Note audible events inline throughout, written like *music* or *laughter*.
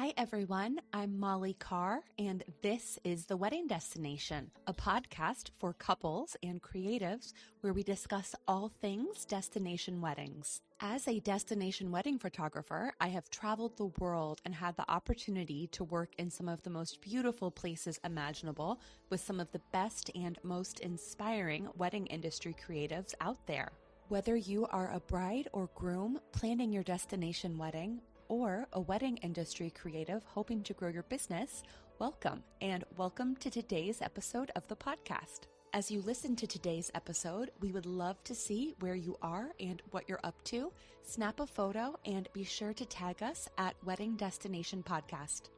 Hi, everyone. I'm Molly Carr, and this is The Wedding Destination, a podcast for couples and creatives where we discuss all things destination weddings. As a destination wedding photographer, I have traveled the world and had the opportunity to work in some of the most beautiful places imaginable with some of the best and most inspiring wedding industry creatives out there. Whether you are a bride or groom planning your destination wedding, or a wedding industry creative hoping to grow your business, welcome and welcome to today's episode of the podcast. As you listen to today's episode, we would love to see where you are and what you're up to. Snap a photo and be sure to tag us at Wedding Destination Podcast.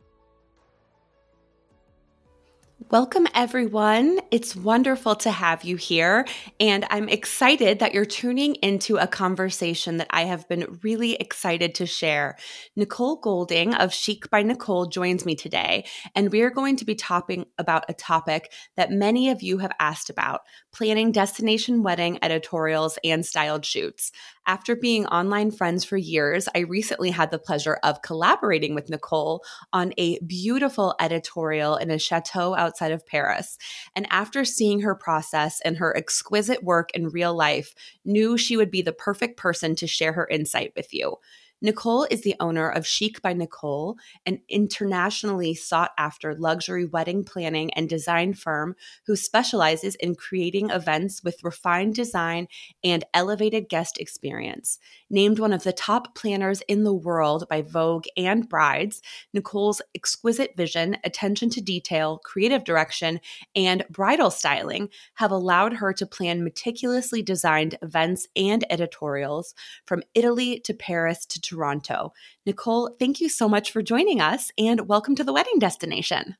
Welcome, everyone. It's wonderful to have you here. And I'm excited that you're tuning into a conversation that I have been really excited to share. Nicole Golding of Chic by Nicole joins me today, and we are going to be talking about a topic that many of you have asked about planning destination wedding editorials and styled shoots. After being online friends for years, I recently had the pleasure of collaborating with Nicole on a beautiful editorial in a chateau outside of Paris. And after seeing her process and her exquisite work in real life, knew she would be the perfect person to share her insight with you. Nicole is the owner of Chic by Nicole, an internationally sought after luxury wedding planning and design firm who specializes in creating events with refined design and elevated guest experience. Named one of the top planners in the world by Vogue and Brides, Nicole's exquisite vision, attention to detail, creative direction, and bridal styling have allowed her to plan meticulously designed events and editorials from Italy to Paris to Toronto. Nicole, thank you so much for joining us and welcome to the wedding destination.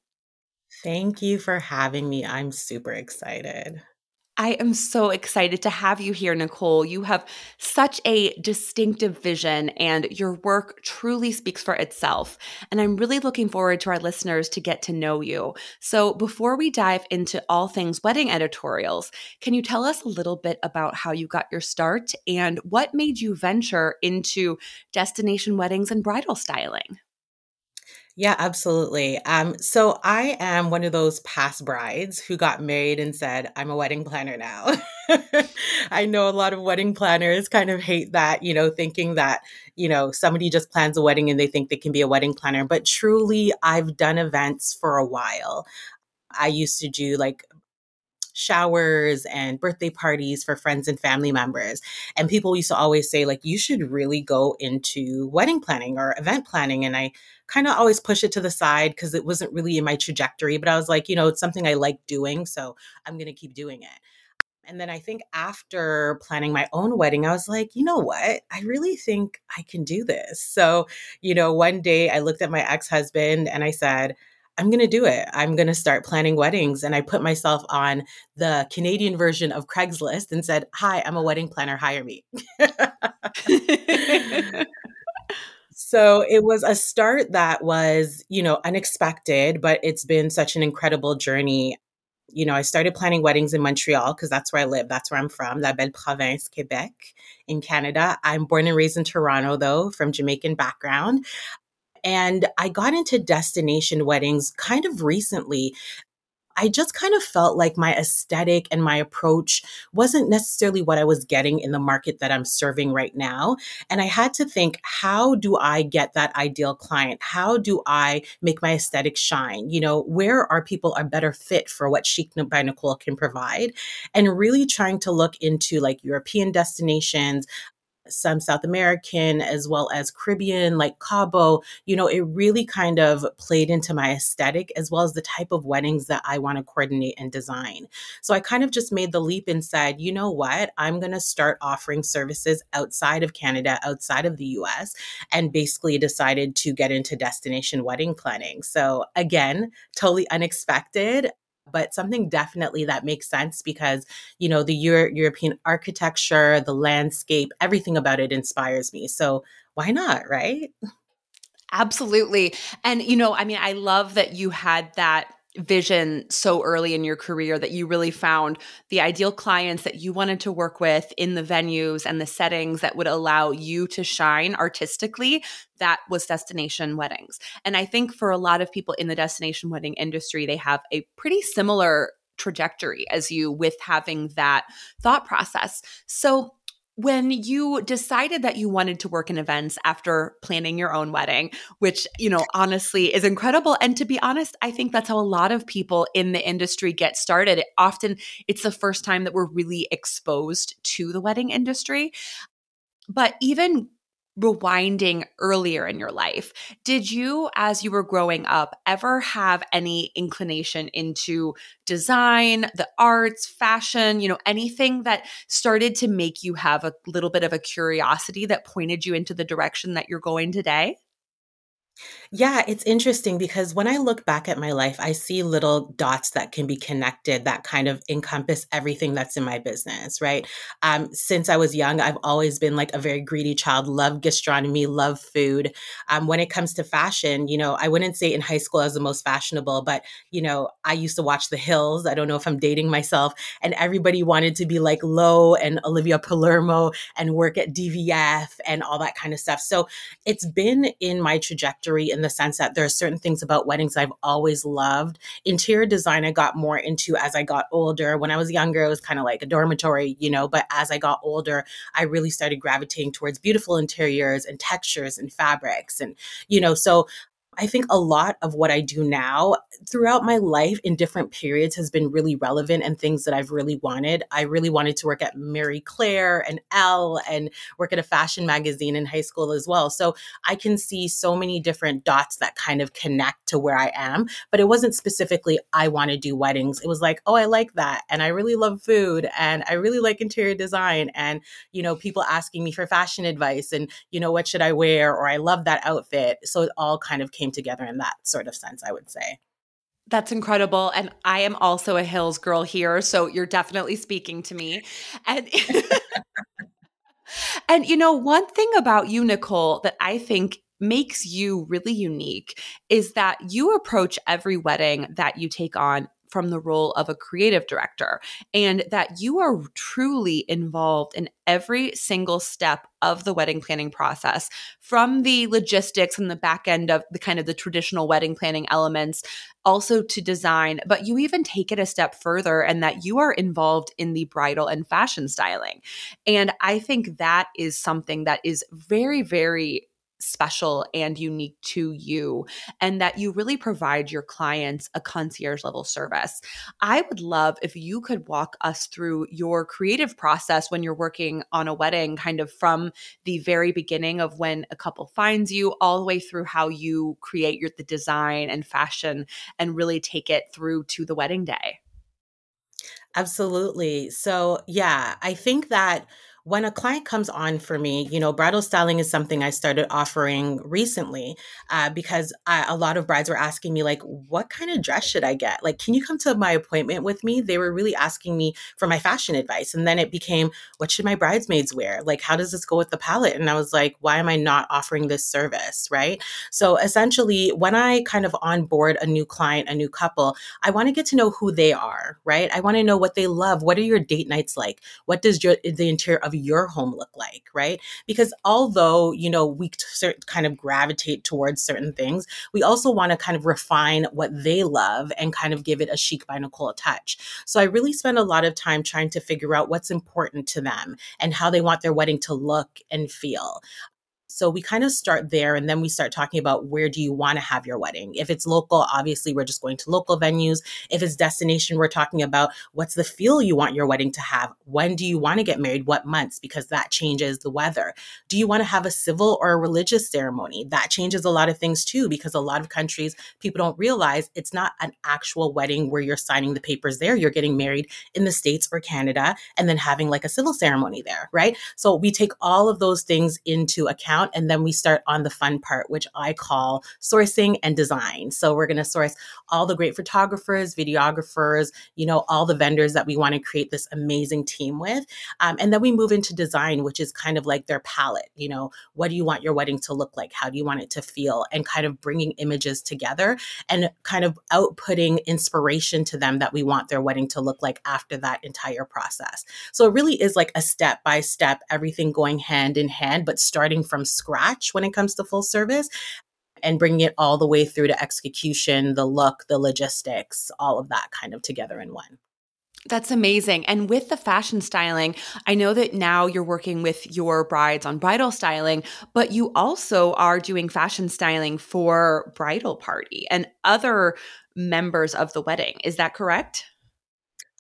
Thank you for having me. I'm super excited. I am so excited to have you here, Nicole. You have such a distinctive vision, and your work truly speaks for itself. And I'm really looking forward to our listeners to get to know you. So, before we dive into all things wedding editorials, can you tell us a little bit about how you got your start and what made you venture into destination weddings and bridal styling? Yeah, absolutely. Um, so I am one of those past brides who got married and said, I'm a wedding planner now. *laughs* I know a lot of wedding planners kind of hate that, you know, thinking that, you know, somebody just plans a wedding and they think they can be a wedding planner. But truly, I've done events for a while. I used to do like showers and birthday parties for friends and family members. And people used to always say, like, you should really go into wedding planning or event planning. And I kind of always push it to the side because it wasn't really in my trajectory. But I was like, you know, it's something I like doing. So I'm going to keep doing it. And then I think after planning my own wedding, I was like, you know what? I really think I can do this. So, you know, one day I looked at my ex husband and I said, I'm going to do it. I'm going to start planning weddings. And I put myself on the Canadian version of Craigslist and said, Hi, I'm a wedding planner. Hire me. *laughs* so it was a start that was, you know, unexpected, but it's been such an incredible journey. You know, I started planning weddings in Montreal because that's where I live. That's where I'm from, La Belle Province, Quebec, in Canada. I'm born and raised in Toronto, though, from Jamaican background. And I got into destination weddings kind of recently. I just kind of felt like my aesthetic and my approach wasn't necessarily what I was getting in the market that I'm serving right now. And I had to think, how do I get that ideal client? How do I make my aesthetic shine? You know, where are people are better fit for what Chic by Nicole can provide? And really trying to look into like European destinations, some South American as well as Caribbean, like Cabo, you know, it really kind of played into my aesthetic as well as the type of weddings that I want to coordinate and design. So I kind of just made the leap and said, you know what? I'm going to start offering services outside of Canada, outside of the US, and basically decided to get into destination wedding planning. So again, totally unexpected but something definitely that makes sense because you know the Euro- European architecture, the landscape, everything about it inspires me. So why not, right? Absolutely. And you know, I mean, I love that you had that vision so early in your career that you really found the ideal clients that you wanted to work with in the venues and the settings that would allow you to shine artistically that was destination weddings. And i think for a lot of people in the destination wedding industry they have a pretty similar trajectory as you with having that thought process. So when you decided that you wanted to work in events after planning your own wedding which you know honestly is incredible. And to be honest i think that's how a lot of people in the industry get started. Often it's the first time that we're really exposed to the wedding industry. But even rewinding earlier in your life, did you, as you were growing up, ever have any inclination into design, the arts, fashion, you know, anything that started to make you have a little bit of a curiosity that pointed you into the direction that you're going today? Yeah, it's interesting because when I look back at my life, I see little dots that can be connected that kind of encompass everything that's in my business, right? Um, since I was young, I've always been like a very greedy child, love gastronomy, love food. Um, when it comes to fashion, you know, I wouldn't say in high school I was the most fashionable, but, you know, I used to watch The Hills. I don't know if I'm dating myself, and everybody wanted to be like Lo and Olivia Palermo and work at DVF and all that kind of stuff. So it's been in my trajectory in the sense that there are certain things about weddings I've always loved. Interior design, I got more into as I got older. When I was younger, it was kind of like a dormitory, you know, but as I got older, I really started gravitating towards beautiful interiors and textures and fabrics. And, you know, so I think a lot of what I do now throughout my life in different periods has been really relevant and things that I've really wanted. I really wanted to work at Marie Claire and Elle and work at a fashion magazine in high school as well. So I can see so many different dots that kind of connect to where I am. But it wasn't specifically, I want to do weddings. It was like, oh, I like that. And I really love food and I really like interior design. And, you know, people asking me for fashion advice and, you know, what should I wear? Or I love that outfit. So it all kind of came came together in that sort of sense, I would say. That's incredible. And I am also a Hills girl here. So you're definitely speaking to me. And *laughs* And you know, one thing about you, Nicole, that I think makes you really unique is that you approach every wedding that you take on from the role of a creative director and that you are truly involved in every single step of the wedding planning process from the logistics and the back end of the kind of the traditional wedding planning elements also to design but you even take it a step further and that you are involved in the bridal and fashion styling. And i think that is something that is very very special and unique to you and that you really provide your clients a concierge level service. I would love if you could walk us through your creative process when you're working on a wedding, kind of from the very beginning of when a couple finds you all the way through how you create your the design and fashion and really take it through to the wedding day. Absolutely. So, yeah, I think that when a client comes on for me, you know, bridal styling is something I started offering recently uh, because I, a lot of brides were asking me, like, what kind of dress should I get? Like, can you come to my appointment with me? They were really asking me for my fashion advice. And then it became, what should my bridesmaids wear? Like, how does this go with the palette? And I was like, why am I not offering this service? Right. So essentially, when I kind of onboard a new client, a new couple, I want to get to know who they are. Right. I want to know what they love. What are your date nights like? What does your, the interior of of your home look like, right? Because although, you know, we kind of gravitate towards certain things, we also want to kind of refine what they love and kind of give it a chic by Nicole touch. So I really spend a lot of time trying to figure out what's important to them and how they want their wedding to look and feel. So we kind of start there and then we start talking about where do you want to have your wedding? If it's local, obviously we're just going to local venues. If it's destination, we're talking about what's the feel you want your wedding to have? When do you want to get married? What months? Because that changes the weather. Do you want to have a civil or a religious ceremony? That changes a lot of things too, because a lot of countries, people don't realize it's not an actual wedding where you're signing the papers there. You're getting married in the States or Canada and then having like a civil ceremony there, right? So we take all of those things into account amount. And then we start on the fun part, which I call sourcing and design. So we're going to source all the great photographers, videographers, you know, all the vendors that we want to create this amazing team with. Um, and then we move into design, which is kind of like their palette. You know, what do you want your wedding to look like? How do you want it to feel? And kind of bringing images together and kind of outputting inspiration to them that we want their wedding to look like after that entire process. So it really is like a step by step, everything going hand in hand, but starting from scratch when it comes to full service and bringing it all the way through to execution, the look, the logistics, all of that kind of together in one. That's amazing. And with the fashion styling, I know that now you're working with your brides on bridal styling, but you also are doing fashion styling for bridal party and other members of the wedding. Is that correct?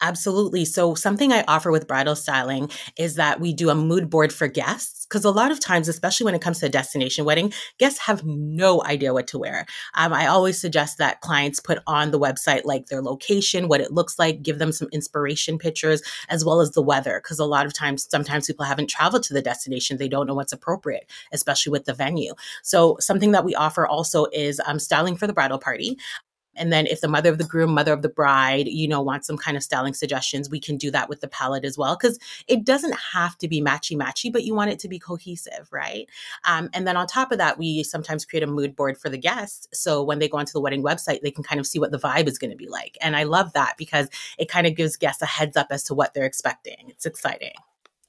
Absolutely. So, something I offer with bridal styling is that we do a mood board for guests. Because a lot of times, especially when it comes to a destination wedding, guests have no idea what to wear. Um, I always suggest that clients put on the website like their location, what it looks like, give them some inspiration pictures, as well as the weather. Because a lot of times, sometimes people haven't traveled to the destination, they don't know what's appropriate, especially with the venue. So, something that we offer also is um, styling for the bridal party. And then if the mother of the groom, mother of the bride, you know, wants some kind of styling suggestions, we can do that with the palette as well. Cause it doesn't have to be matchy matchy, but you want it to be cohesive, right? Um, and then on top of that, we sometimes create a mood board for the guests. So when they go onto the wedding website, they can kind of see what the vibe is going to be like. And I love that because it kind of gives guests a heads up as to what they're expecting. It's exciting.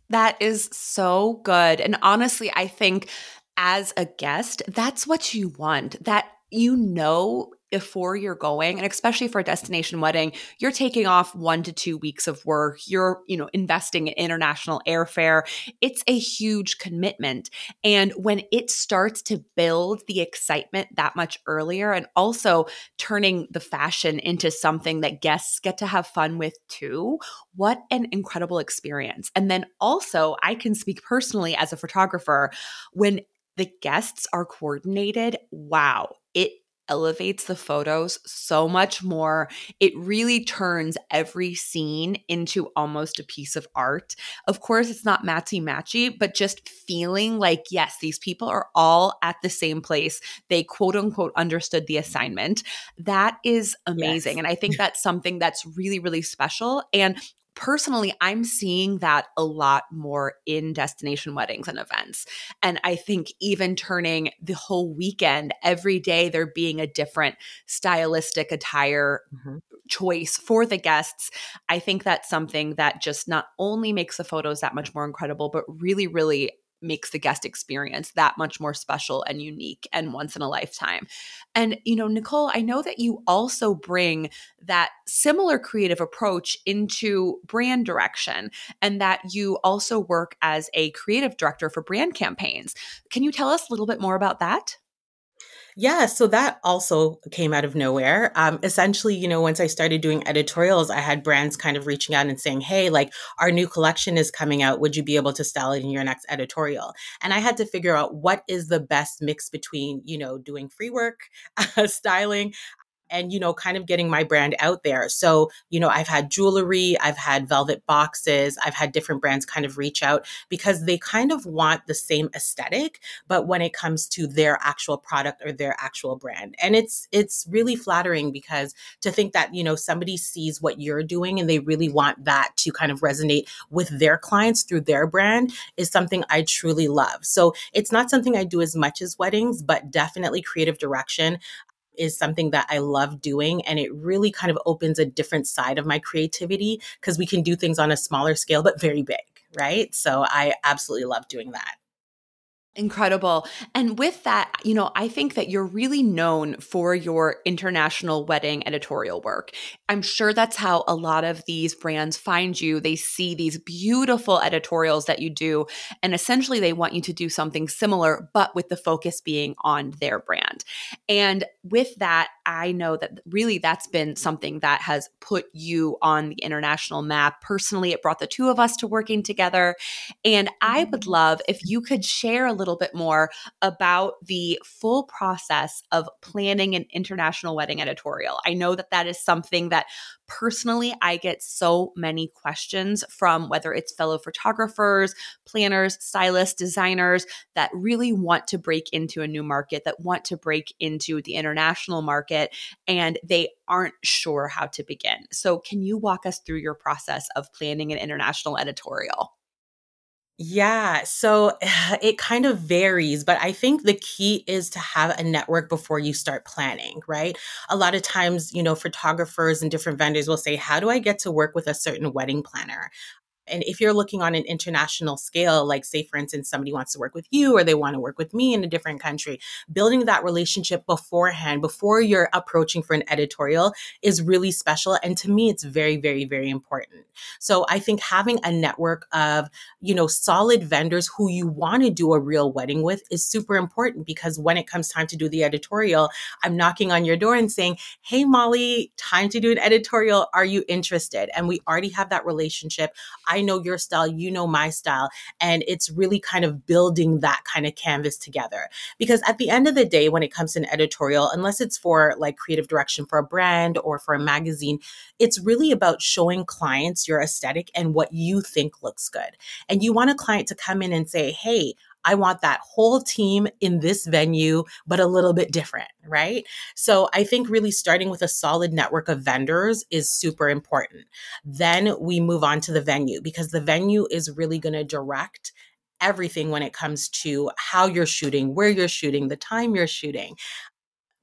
That is so good. And honestly, I think as a guest, that's what you want. That you know before you're going and especially for a destination wedding you're taking off 1 to 2 weeks of work you're you know investing in international airfare. It's a huge commitment. And when it starts to build the excitement that much earlier and also turning the fashion into something that guests get to have fun with too what an incredible experience. And then also I can speak personally as a photographer when the guests are coordinated wow it elevates the photos so much more. It really turns every scene into almost a piece of art. Of course, it's not matchy matchy, but just feeling like, yes, these people are all at the same place. They quote unquote understood the assignment. That is amazing. Yes. And I think *laughs* that's something that's really, really special. And personally, I'm seeing that a lot more in destination weddings and events. And I think even turning the whole weekend, every day there being a different stylistic attire mm-hmm. choice for the guests, I think that's something that just not only makes the photos that much more incredible, but really, really makes the guest experience that much more special and unique and once in a lifetime. And, you know, Nicole, I know that you also bring that similar creative approach into brand direction and that you also work as a creative director for brand campaigns. Can you tell us a little bit more about that? Yeah, so that also came out of nowhere. Um, essentially, you know, once I started doing editorials, I had brands kind of reaching out and saying, Hey, like our new collection is coming out. Would you be able to style it in your next editorial? And I had to figure out what is the best mix between, you know, doing free work, *laughs* uh, styling, and you know kind of getting my brand out there. So you know i've had jewelry i've had velvet boxes i've had different brands kind of reach out because they kind of want the same aesthetic but when it comes to their actual product or their actual brand. And it's it's really flattering because to think that you know somebody sees what you're doing and they really want that to kind of resonate with their clients through their brand is something i truly love. So it's not something i do as much as weddings but definitely creative direction is something that I love doing. And it really kind of opens a different side of my creativity because we can do things on a smaller scale, but very big, right? So I absolutely love doing that. Incredible. And with that, you know, I think that you're really known for your international wedding editorial work. I'm sure that's how a lot of these brands find you. They see these beautiful editorials that you do, and essentially they want you to do something similar, but with the focus being on their brand. And with that, I know that really that's been something that has put you on the international map. Personally, it brought the two of us to working together. And I would mm-hmm. love if you could share a little bit more about the full process of planning an international wedding editorial. I know that that is something that personally I get so many questions from whether it's fellow photographers, planners, stylists, designers that really want to break into a new market, that want to break into the international market, and they aren't sure how to begin. So, can you walk us through your process of planning an international editorial? Yeah, so *sighs* it kind of varies, but I think the key is to have a network before you start planning, right? A lot of times, you know, photographers and different vendors will say, How do I get to work with a certain wedding planner? And if you're looking on an international scale, like say, for instance, somebody wants to work with you or they want to work with me in a different country, building that relationship beforehand, before you're approaching for an editorial is really special. And to me, it's very, very, very important. So I think having a network of, you know, solid vendors who you want to do a real wedding with is super important because when it comes time to do the editorial, I'm knocking on your door and saying, Hey, Molly, time to do an editorial. Are you interested? And we already have that relationship. I know your style, you know my style. And it's really kind of building that kind of canvas together. Because at the end of the day, when it comes to an editorial, unless it's for like creative direction for a brand or for a magazine, it's really about showing clients your aesthetic and what you think looks good. And you want a client to come in and say, hey, I want that whole team in this venue, but a little bit different, right? So I think really starting with a solid network of vendors is super important. Then we move on to the venue because the venue is really going to direct everything when it comes to how you're shooting, where you're shooting, the time you're shooting.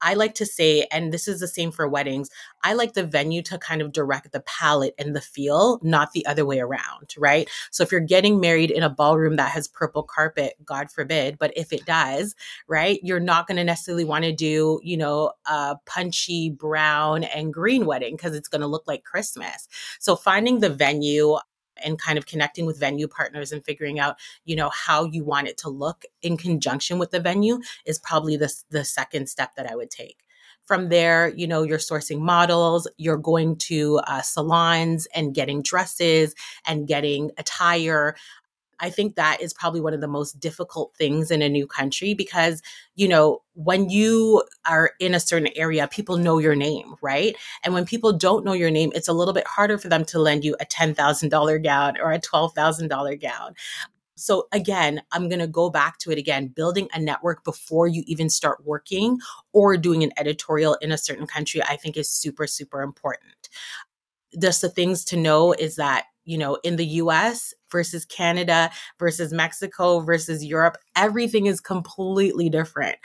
I like to say, and this is the same for weddings, I like the venue to kind of direct the palette and the feel, not the other way around, right? So if you're getting married in a ballroom that has purple carpet, God forbid, but if it does, right, you're not going to necessarily want to do, you know, a punchy brown and green wedding because it's going to look like Christmas. So finding the venue and kind of connecting with venue partners and figuring out, you know, how you want it to look in conjunction with the venue is probably the, the second step that I would take. From there, you know, you're sourcing models, you're going to uh, salons and getting dresses and getting attire. I think that is probably one of the most difficult things in a new country because, you know, when you are in a certain area, people know your name, right? And when people don't know your name, it's a little bit harder for them to lend you a $10,000 gown or a $12,000 gown. So again, I'm going to go back to it again, building a network before you even start working or doing an editorial in a certain country, I think is super, super important. Just the things to know is that you know, in the US versus Canada versus Mexico versus Europe, everything is completely different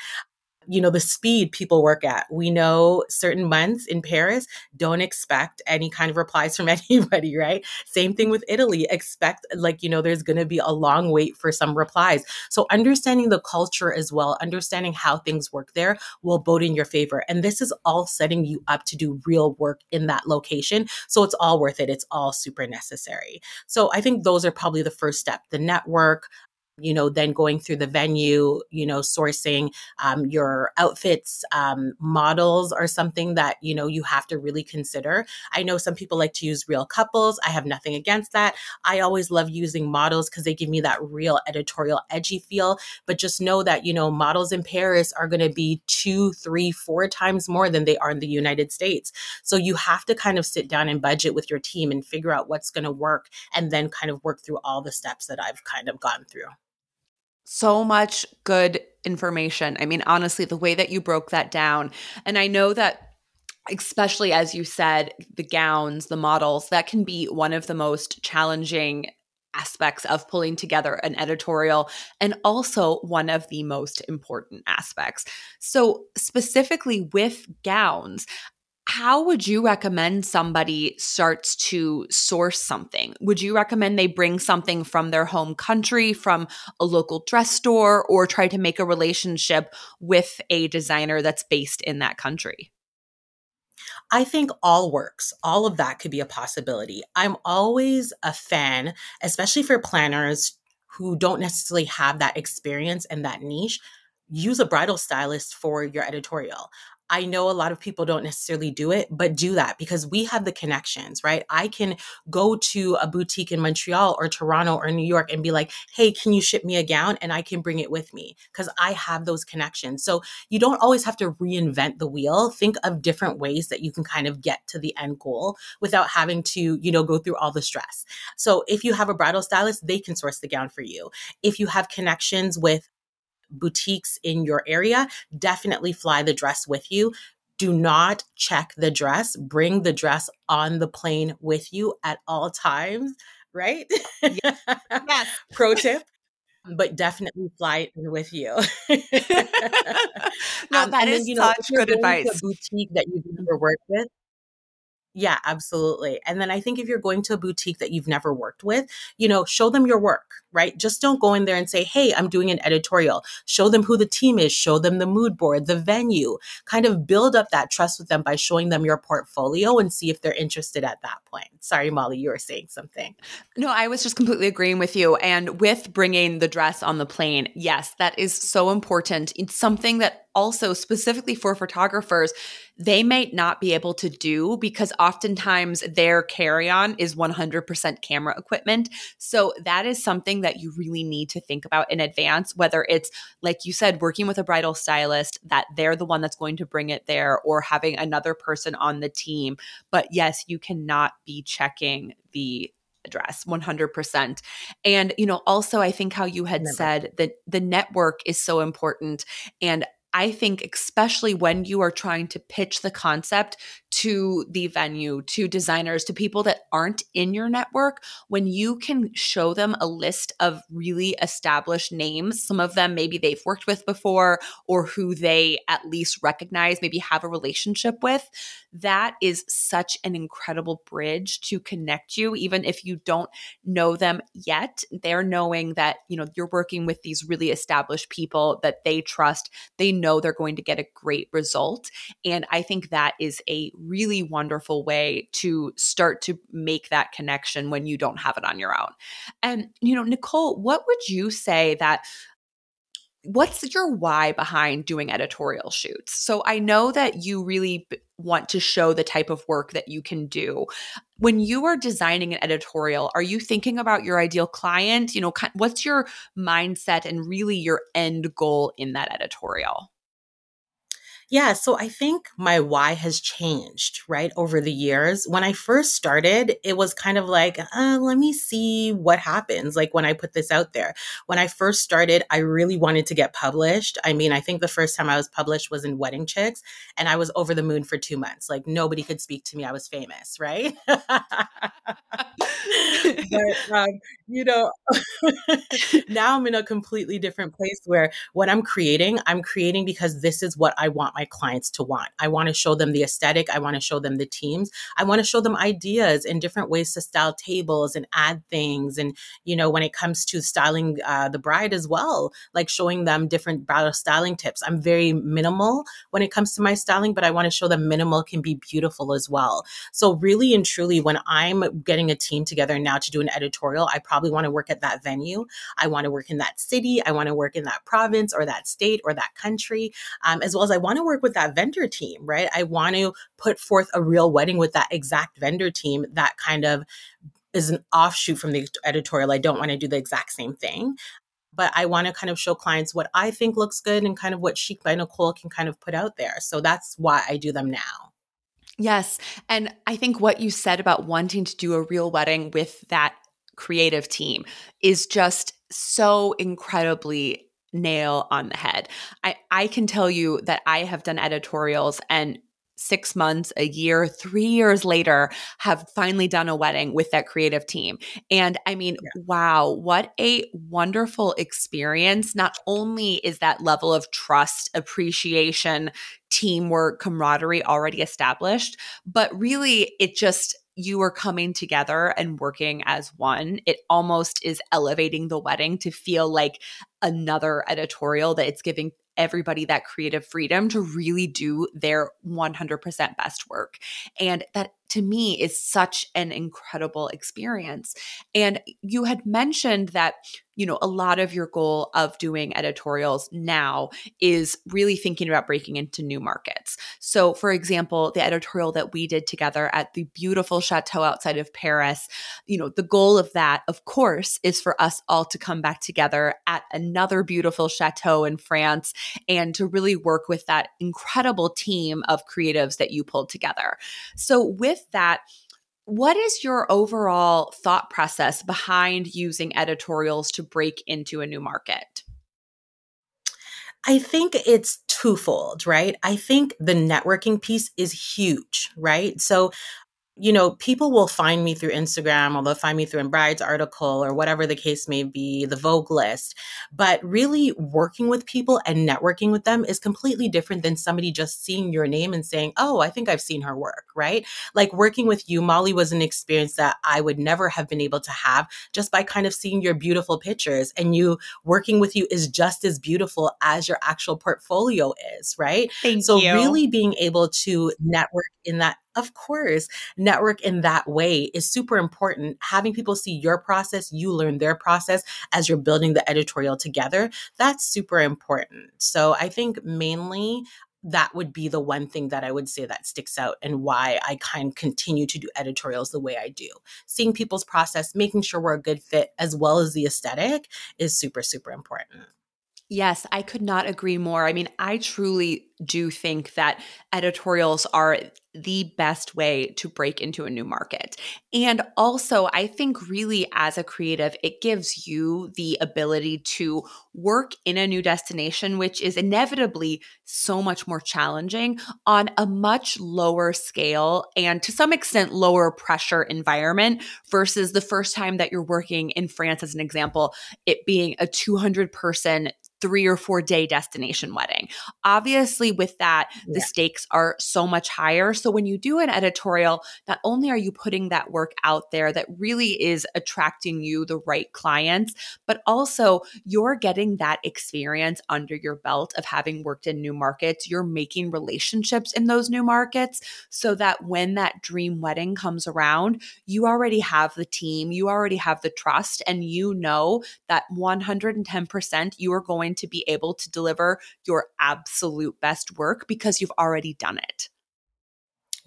you know the speed people work at. We know certain months in paris don't expect any kind of replies from *laughs* anybody right? Same thing with italy expect like you know there's going to be a long wait for some replies. So understanding the culture as well understanding how things work there will bode in your favor. And this is all setting you up to do real work in that location. So it's all worth it. It's all super necessary. So i think those are probably the first step. The network you know, then going through the venue, you know, sourcing um, your outfits, um, models are something that, you know, you have to really consider. I know some people like to use real couples. I have nothing against that. I always love using models because they give me that real editorial edgy feel. But just know that, you know, models in Paris are going to be two, three, four times more than they are in the United States. So you have to kind of sit down and budget with your team and figure out what's going to work and then kind of work through all the steps that I've kind of gone through so much good information. I mean, honestly, the way that you broke that down, and I know that especially as you said, the gowns, the models, that can be one of the most challenging aspects of pulling together an editorial and also one of the most important aspects. So, specifically with gowns, how would you recommend somebody starts to source something? Would you recommend they bring something from their home country, from a local dress store, or try to make a relationship with a designer that's based in that country? I think all works. All of that could be a possibility. I'm always a fan, especially for planners who don't necessarily have that experience and that niche. Use a bridal stylist for your editorial. I know a lot of people don't necessarily do it, but do that because we have the connections, right? I can go to a boutique in Montreal or Toronto or New York and be like, hey, can you ship me a gown? And I can bring it with me because I have those connections. So you don't always have to reinvent the wheel. Think of different ways that you can kind of get to the end goal without having to, you know, go through all the stress. So if you have a bridal stylist, they can source the gown for you. If you have connections with boutiques in your area, definitely fly the dress with you. Do not check the dress. Bring the dress on the plane with you at all times, right? Yes. *laughs* yes. Pro *laughs* tip but definitely fly it with you. *laughs* no, um, that is then, you know, such good advice. boutique that you've never worked with, yeah, absolutely. And then I think if you're going to a boutique that you've never worked with, you know, show them your work, right? Just don't go in there and say, hey, I'm doing an editorial. Show them who the team is, show them the mood board, the venue, kind of build up that trust with them by showing them your portfolio and see if they're interested at that point. Sorry, Molly, you were saying something. No, I was just completely agreeing with you. And with bringing the dress on the plane, yes, that is so important. It's something that also specifically for photographers they might not be able to do because oftentimes their carry-on is 100% camera equipment so that is something that you really need to think about in advance whether it's like you said working with a bridal stylist that they're the one that's going to bring it there or having another person on the team but yes you cannot be checking the address 100% and you know also i think how you had Never. said that the network is so important and I think, especially when you are trying to pitch the concept to the venue, to designers, to people that aren't in your network, when you can show them a list of really established names, some of them maybe they've worked with before or who they at least recognize, maybe have a relationship with, that is such an incredible bridge to connect you, even if you don't know them yet. They're knowing that, you know, you're working with these really established people that they trust. They know know they're going to get a great result. And I think that is a really wonderful way to start to make that connection when you don't have it on your own. And, you know, Nicole, what would you say that what's your why behind doing editorial shoots? So I know that you really want to show the type of work that you can do. When you are designing an editorial, are you thinking about your ideal client? You know, what's your mindset and really your end goal in that editorial? Yeah, so I think my why has changed, right, over the years. When I first started, it was kind of like, uh, let me see what happens, like when I put this out there. When I first started, I really wanted to get published. I mean, I think the first time I was published was in Wedding Chicks, and I was over the moon for two months. Like nobody could speak to me. I was famous, right? *laughs* but, um, you know, *laughs* now I'm in a completely different place where what I'm creating, I'm creating because this is what I want my clients to want. I want to show them the aesthetic. I want to show them the teams. I want to show them ideas and different ways to style tables and add things. And, you know, when it comes to styling uh, the bride as well, like showing them different bridal styling tips. I'm very minimal when it comes to my styling, but I want to show them minimal can be beautiful as well. So, really and truly, when I'm getting a team together now to do an editorial, I probably want to work at that venue. I want to work in that city. I want to work in that province or that state or that country, um, as well as I want to work with that vendor team, right? I want to put forth a real wedding with that exact vendor team that kind of is an offshoot from the editorial. I don't want to do the exact same thing but I want to kind of show clients what I think looks good and kind of what Chic by Nicole can kind of put out there. So that's why I do them now. Yes. And I think what you said about wanting to do a real wedding with that creative team is just so incredibly nail on the head. I, I can tell you that I have done editorials and six months, a year, three years later, have finally done a wedding with that creative team. And I mean, yeah. wow, what a wonderful experience. Not only is that level of trust, appreciation, teamwork, camaraderie already established, but really it just you are coming together and working as one, it almost is elevating the wedding to feel like another editorial that it's giving everybody that creative freedom to really do their 100% best work. And that to me is such an incredible experience. And you had mentioned that you know, a lot of your goal of doing editorials now is really thinking about breaking into new markets. So, for example, the editorial that we did together at the beautiful chateau outside of Paris, you know, the goal of that, of course, is for us all to come back together at another beautiful chateau in France and to really work with that incredible team of creatives that you pulled together. So, with that, what is your overall thought process behind using editorials to break into a new market? I think it's twofold, right? I think the networking piece is huge, right? So you know, people will find me through Instagram or they'll find me through a Bride's article or whatever the case may be, the Vogue list. But really working with people and networking with them is completely different than somebody just seeing your name and saying, Oh, I think I've seen her work, right? Like working with you, Molly, was an experience that I would never have been able to have just by kind of seeing your beautiful pictures. And you working with you is just as beautiful as your actual portfolio is, right? Thank so you. really being able to network in that of course, network in that way is super important. Having people see your process, you learn their process as you're building the editorial together, that's super important. So I think mainly that would be the one thing that I would say that sticks out and why I kind of continue to do editorials the way I do. Seeing people's process, making sure we're a good fit, as well as the aesthetic, is super, super important. Yes, I could not agree more. I mean, I truly do think that editorials are the best way to break into a new market. And also, I think really as a creative, it gives you the ability to work in a new destination, which is inevitably so much more challenging on a much lower scale and to some extent lower pressure environment versus the first time that you're working in France, as an example, it being a 200 person three or four day destination wedding. Obviously, with that, yeah. the stakes are so much higher. So when you do an editorial, not only are you putting that work out there that really is attracting you the right clients, but also you're getting that experience under your belt of having worked in new markets. You're making relationships in those new markets so that when that dream wedding comes around, you already have the team, you already have the trust, and you know that 110% you are going to be able to deliver your absolute best work because you've already done it.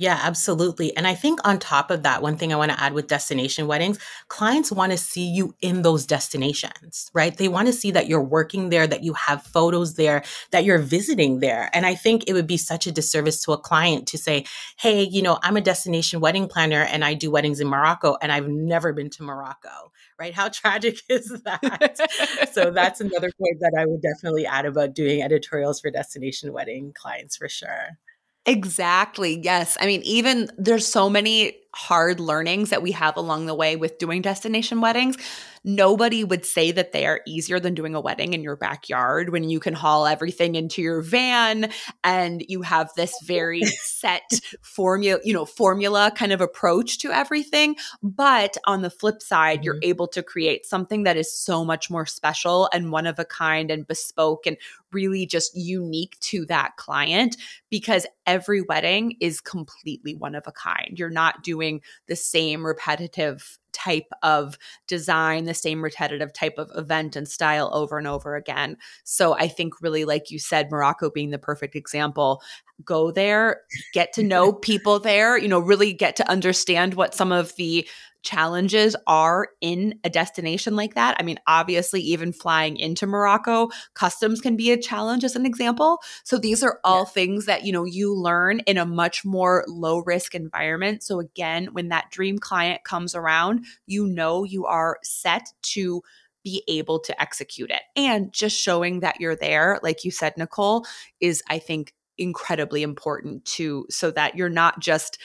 Yeah, absolutely. And I think on top of that, one thing I want to add with destination weddings, clients want to see you in those destinations, right? They want to see that you're working there, that you have photos there, that you're visiting there. And I think it would be such a disservice to a client to say, hey, you know, I'm a destination wedding planner and I do weddings in Morocco and I've never been to Morocco, right? How *laughs* tragic is that? so *laughs* that's another point that I would definitely add about doing editorials for destination wedding clients for sure. Exactly. Yes. I mean, even there's so many hard learnings that we have along the way with doing destination weddings. Nobody would say that they are easier than doing a wedding in your backyard when you can haul everything into your van and you have this very set formula, you know, formula kind of approach to everything. But on the flip side, mm-hmm. you're able to create something that is so much more special and one of a kind and bespoke and really just unique to that client because every wedding is completely one of a kind. You're not doing doing the same repetitive type of design, the same repetitive type of event and style over and over again. So I think really like you said Morocco being the perfect example, go there, get to know *laughs* people there, you know, really get to understand what some of the challenges are in a destination like that. I mean, obviously, even flying into Morocco, customs can be a challenge as an example. So these are all yeah. things that, you know, you learn in a much more low risk environment. So again, when that dream client comes around, you know you are set to be able to execute it. And just showing that you're there, like you said, Nicole, is I think incredibly important too, so that you're not just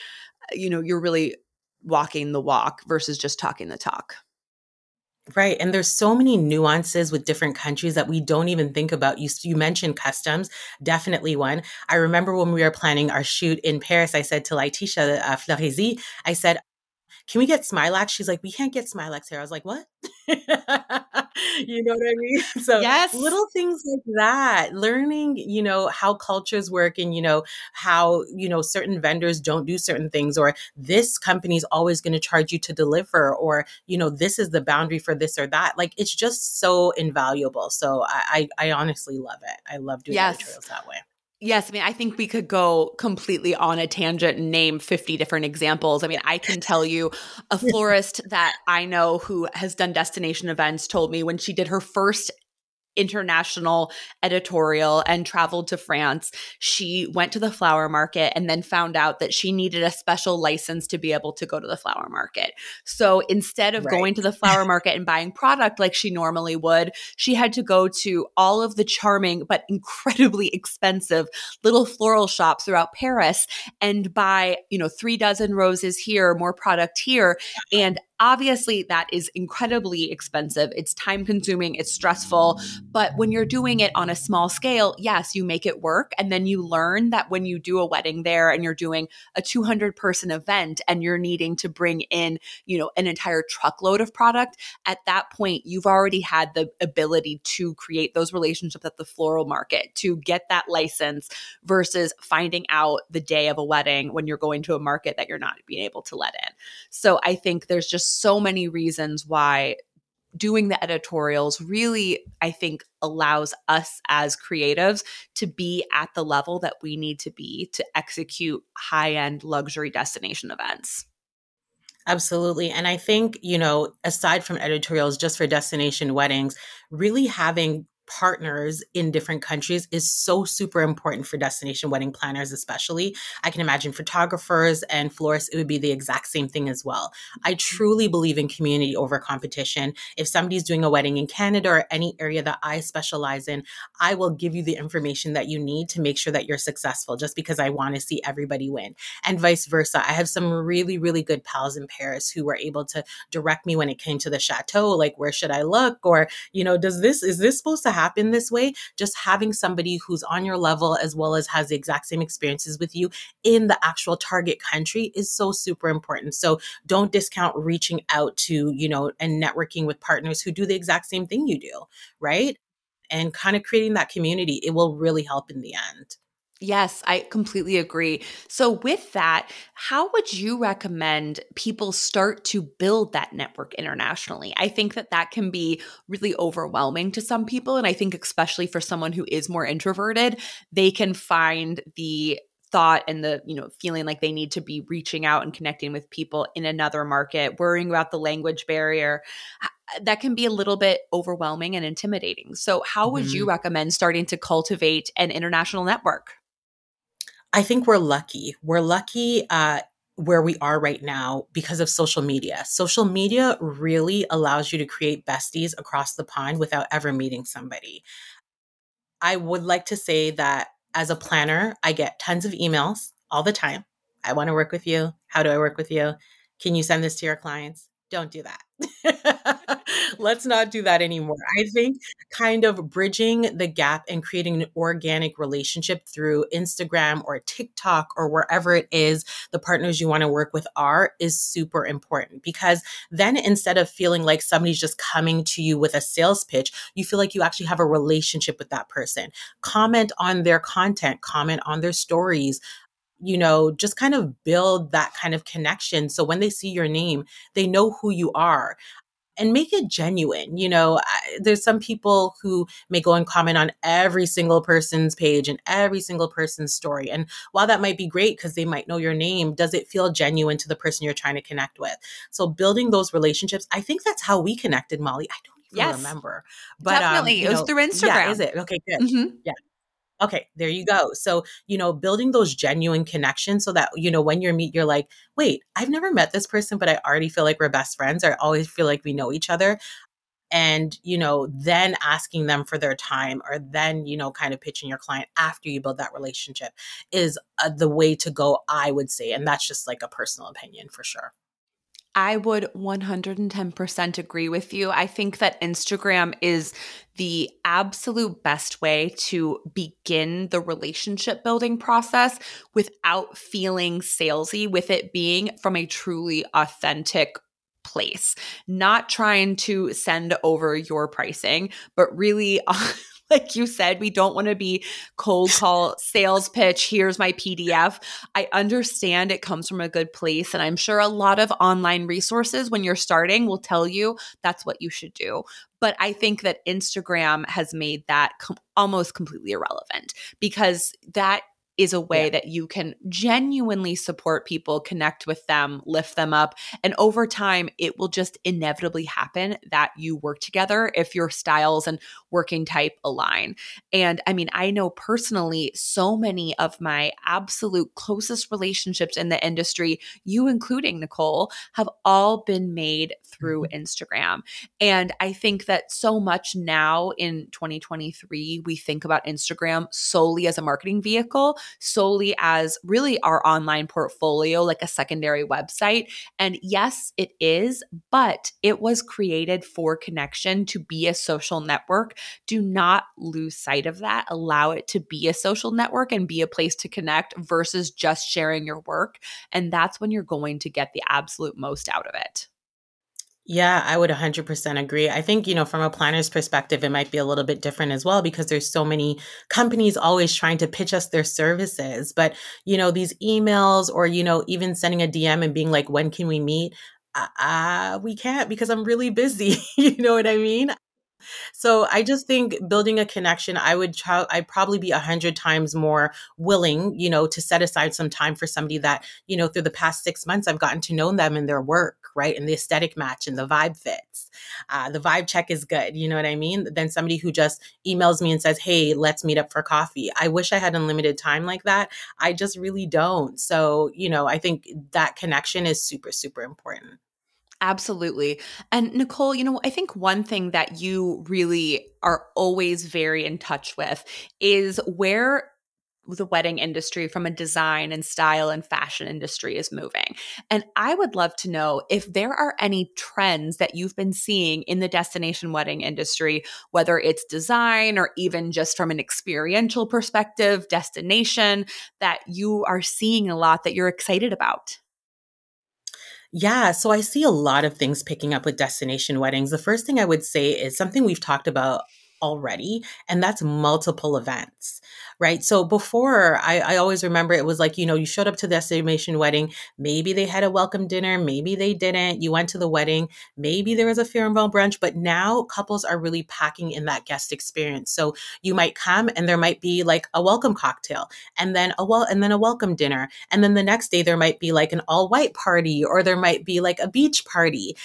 uh, you know you're really walking the walk versus just talking the talk. Right. And there's so many nuances with different countries that we don't even think about. You, you mentioned customs, definitely one. I remember when we were planning our shoot in Paris, I said to Letitia uh, Floresi, I said, can we get Smilax? She's like, we can't get Smilax here. I was like, what? *laughs* you know what I mean? *laughs* So yes. little things like that, learning, you know, how cultures work and, you know, how, you know, certain vendors don't do certain things or this company is always going to charge you to deliver or, you know, this is the boundary for this or that. Like it's just so invaluable. So I, I, I honestly love it. I love doing yes. editorials that way. Yes, I mean, I think we could go completely on a tangent and name 50 different examples. I mean, I can tell you a *laughs* florist that I know who has done destination events told me when she did her first international editorial and traveled to France. She went to the flower market and then found out that she needed a special license to be able to go to the flower market. So instead of right. going to the flower market and buying product like she normally would, she had to go to all of the charming but incredibly expensive little floral shops throughout Paris and buy, you know, three dozen roses here, more product here. *laughs* And Obviously, that is incredibly expensive. It's time consuming, it's stressful. But when you're doing it on a small scale, yes, you make it work. And then you learn that when you do a wedding there and you're doing a 200 person event and you're needing to bring in, you know, an entire truckload of product, at that point, you've already had the ability to create those relationships at the floral market, to get that license versus finding out the day of a wedding when you're going to a market that you're not being able to let in. So I think there's just so many reasons why doing the editorials really, I think, allows us as creatives to be at the level that we need to be to execute high end luxury destination events. Absolutely. And I think, you know, aside from editorials just for destination weddings, really having partners in different countries is so super important for destination wedding planners especially. I can imagine photographers and florists it would be the exact same thing as well. I truly believe in community over competition. If somebody's doing a wedding in canada or any area that i specialize in i will give you the information that you need to make sure that you're successful just because i want to see everybody win. And vice versa i have some really really good pals in paris who were able to direct me when it came to the chateau like where should i look? or you know does this is this supposed to happen this way, just having somebody who's on your level as well as has the exact same experiences with you in the actual target country is so super important. So don't discount reaching out to, you know, and networking with partners who do the exact same thing you do, right? And kind of creating that community, it will really help in the end. Yes, I completely agree. So, with that, how would you recommend people start to build that network internationally? I think that that can be really overwhelming to some people. And I think, especially for someone who is more introverted, they can find the thought and the you know feeling like they need to be reaching out and connecting with people in another market worrying about the language barrier that can be a little bit overwhelming and intimidating so how would mm-hmm. you recommend starting to cultivate an international network I think we're lucky. We're lucky uh, where we are right now because of social media. Social media really allows you to create besties across the pond without ever meeting somebody. I would like to say that as a planner, I get tons of emails all the time. I want to work with you. How do I work with you? Can you send this to your clients? Don't do that. *laughs* Let's not do that anymore. I think kind of bridging the gap and creating an organic relationship through Instagram or TikTok or wherever it is the partners you want to work with are is super important because then instead of feeling like somebody's just coming to you with a sales pitch, you feel like you actually have a relationship with that person. Comment on their content, comment on their stories, you know, just kind of build that kind of connection. So when they see your name, they know who you are and make it genuine. You know, I, there's some people who may go and comment on every single person's page and every single person's story. And while that might be great because they might know your name, does it feel genuine to the person you're trying to connect with? So building those relationships, I think that's how we connected, Molly. I don't even yes, remember. But um, definitely, um, it was know, through Instagram. Yeah, is it? Okay, good. Mm-hmm. Yeah. Okay, there you go. So, you know, building those genuine connections so that, you know, when you meet, you're like, wait, I've never met this person, but I already feel like we're best friends. Or I always feel like we know each other. And, you know, then asking them for their time or then, you know, kind of pitching your client after you build that relationship is uh, the way to go, I would say. And that's just like a personal opinion for sure. I would 110% agree with you. I think that Instagram is the absolute best way to begin the relationship building process without feeling salesy, with it being from a truly authentic place, not trying to send over your pricing, but really *laughs* *laughs* like you said, we don't want to be cold *laughs* call sales pitch. Here's my PDF. I understand it comes from a good place. And I'm sure a lot of online resources when you're starting will tell you that's what you should do. But I think that Instagram has made that com- almost completely irrelevant because that is a way yeah. that you can genuinely support people, connect with them, lift them up. And over time, it will just inevitably happen that you work together if your styles and working type align. And I mean, I know personally so many of my absolute closest relationships in the industry, you including Nicole, have all been made through mm-hmm. Instagram. And I think that so much now in 2023, we think about Instagram solely as a marketing vehicle solely as really our online portfolio, like a secondary website. And yes, it is, but it was created for connection to be a social network. Do not lose sight of that. Allow it to be a social network and be a place to connect versus just sharing your work. And that's when you're going to get the absolute most out of it. Yeah, I would 100% agree. I think, you know, from a planner's perspective, it might be a little bit different as well because there's so many companies always trying to pitch us their services. But, you know, these emails or, you know, even sending a DM and being like, when can we meet? Uh, we can't because I'm really busy. *laughs* you know what I mean? So I just think building a connection, I would try, I'd probably be a hundred times more willing, you know, to set aside some time for somebody that, you know, through the past six months, I've gotten to know them and their work, right? And the aesthetic match and the vibe fits. Uh, the vibe check is good. You know what I mean? Then somebody who just emails me and says, Hey, let's meet up for coffee. I wish I had unlimited time like that. I just really don't. So, you know, I think that connection is super, super important. Absolutely. And Nicole, you know, I think one thing that you really are always very in touch with is where the wedding industry from a design and style and fashion industry is moving. And I would love to know if there are any trends that you've been seeing in the destination wedding industry, whether it's design or even just from an experiential perspective, destination that you are seeing a lot that you're excited about. Yeah, so I see a lot of things picking up with destination weddings. The first thing I would say is something we've talked about already, and that's multiple events right? So before, I, I always remember it was like, you know, you showed up to the destination wedding. Maybe they had a welcome dinner. Maybe they didn't. You went to the wedding. Maybe there was a farewell brunch. But now couples are really packing in that guest experience. So you might come and there might be like a welcome cocktail and then a well and then a welcome dinner. And then the next day there might be like an all white party or there might be like a beach party.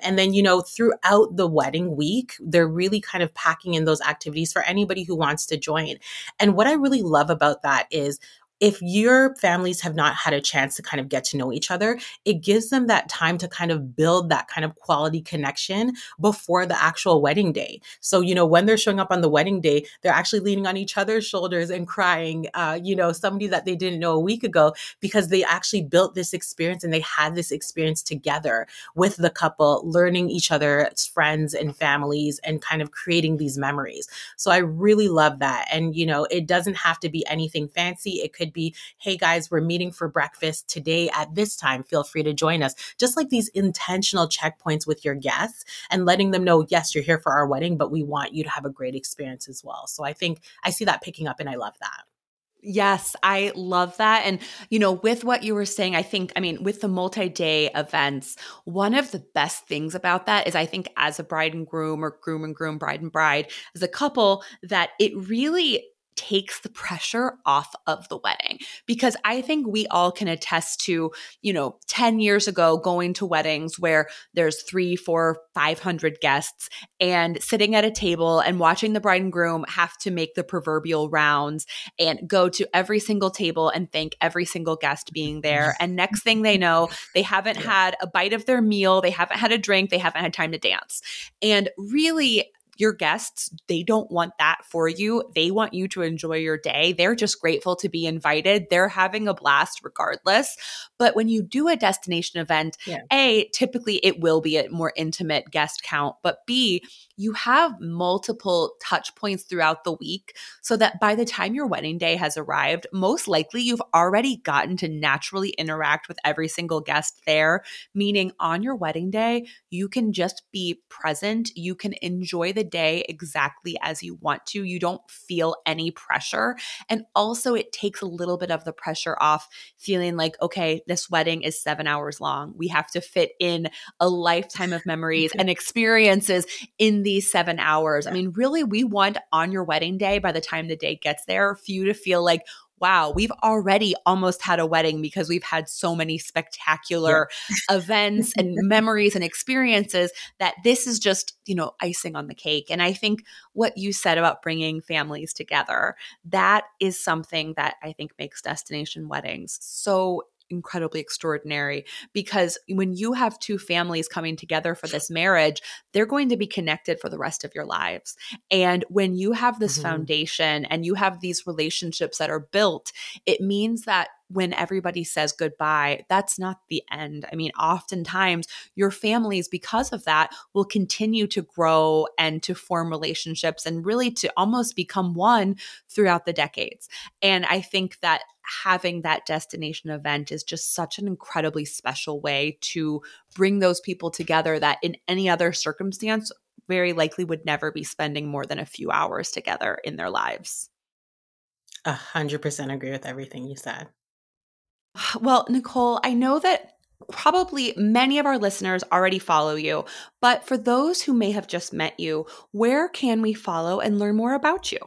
And then, you know, throughout the wedding week, they're really kind of packing in those activities for anybody who wants to join. And what I really love about that is if your families have not had a chance to kind of get to know each other, it gives them that time to kind of build that kind of quality connection before the actual wedding day. So, you know, when they're showing up on the wedding day, they're actually leaning on each other's shoulders and crying, uh, you know, somebody that they didn't know a week ago because they actually built this experience and they had this experience together with the couple, learning each other's friends and families and kind of creating these memories. So I really love that. And, you know, it doesn't have to be anything fancy. It could be, hey guys, we're meeting for breakfast today at this time. Feel free to join us. Just like these intentional checkpoints with your guests and letting them know, yes, you're here for our wedding, but we want you to have a great experience as well. So I think I see that picking up and I love that. Yes, I love that. And, you know, with what you were saying, I think, I mean, with the multi day events, one of the best things about that is I think as a bride and groom or groom and groom, bride and bride, as a couple, that it really takes the pressure off of the wedding because I think we all can attest to, you know, 10 years ago going to weddings where there's three, four, 500 guests and sitting at a table and watching the bride and groom have to make the proverbial rounds and go to every single table and thank every single guest being there. And next thing they know, they haven't had a bite of their meal, they haven't had a drink, they haven't had time to dance. And really, your guests, they don't want that for you. They want you to enjoy your day. They're just grateful to be invited. They're having a blast regardless. But when you do a destination event, yeah. A, typically it will be a more intimate guest count, but B, you have multiple touch points throughout the week so that by the time your wedding day has arrived, most likely you've already gotten to naturally interact with every single guest there. Meaning, on your wedding day, you can just be present. You can enjoy the day exactly as you want to. You don't feel any pressure. And also, it takes a little bit of the pressure off feeling like, okay, this wedding is seven hours long. We have to fit in a lifetime of *laughs* memories and experiences in these seven hours. I mean, really, we want on your wedding day, by the time the day gets there, for you to feel like, wow, we've already almost had a wedding because we've had so many spectacular yeah. events and *laughs* memories and experiences that this is just, you know, icing on the cake. And I think what you said about bringing families together, that is something that I think makes destination weddings so incredibly extraordinary because when you have two families coming together for this marriage, they're going to be connected for the rest of your lives. And when you have this mm-hmm. foundation and you have these relationships that are built, it means that when everybody says goodbye, that's not the end. I mean, oftentimes your families, because of that, will continue to grow and to form relationships and really to almost become one throughout the decades. And I think that having that destination event is just such an incredibly special way to bring those people together that in any other circumstance very likely would never be spending more than a few hours together in their lives. A hundred percent agree with everything you said. *sighs* Well, Nicole, I know that probably many of our listeners already follow you, but for those who may have just met you, where can we follow and learn more about you?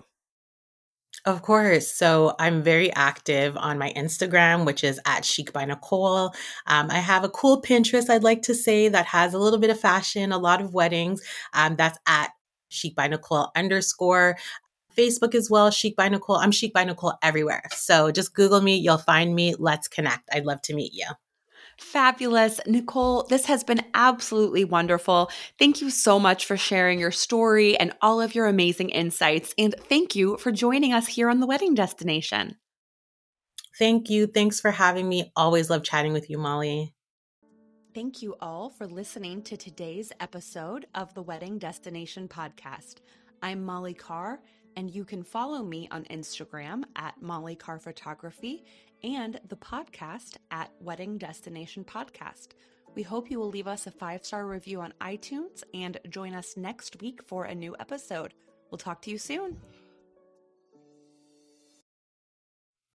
Of course. So I'm very active on my Instagram, which is at Chic by Nicole. Um, I have a cool Pinterest, I'd like to say, that has a little bit of fashion, a lot of weddings. Um, that's at Chic by Nicole underscore. Facebook as well, Chic by Nicole. I'm Chic by Nicole everywhere. So just Google me, you'll find me. Let's connect. I'd love to meet you. Fabulous. Nicole, this has been absolutely wonderful. Thank you so much for sharing your story and all of your amazing insights. And thank you for joining us here on The Wedding Destination. Thank you. Thanks for having me. Always love chatting with you, Molly. Thank you all for listening to today's episode of the Wedding Destination Podcast. I'm Molly Carr and you can follow me on Instagram at Molly Carr Photography and the podcast at Wedding Destination Podcast. We hope you will leave us a five star review on iTunes and join us next week for a new episode. We'll talk to you soon.